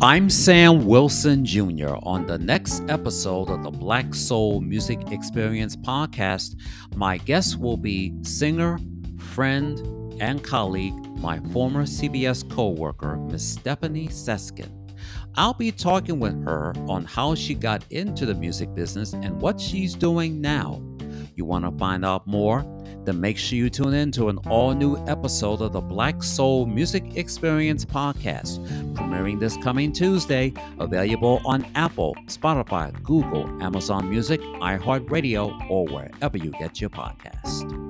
I'm Sam Wilson Jr. On the next episode of the Black Soul Music Experience podcast, my guest will be singer, friend, and colleague, my former CBS co worker, Miss Stephanie Seskin. I'll be talking with her on how she got into the music business and what she's doing now. You want to find out more? Then make sure you tune in to an all new episode of the Black Soul Music Experience podcast, premiering this coming Tuesday, available on Apple, Spotify, Google, Amazon Music, iHeartRadio, or wherever you get your podcast.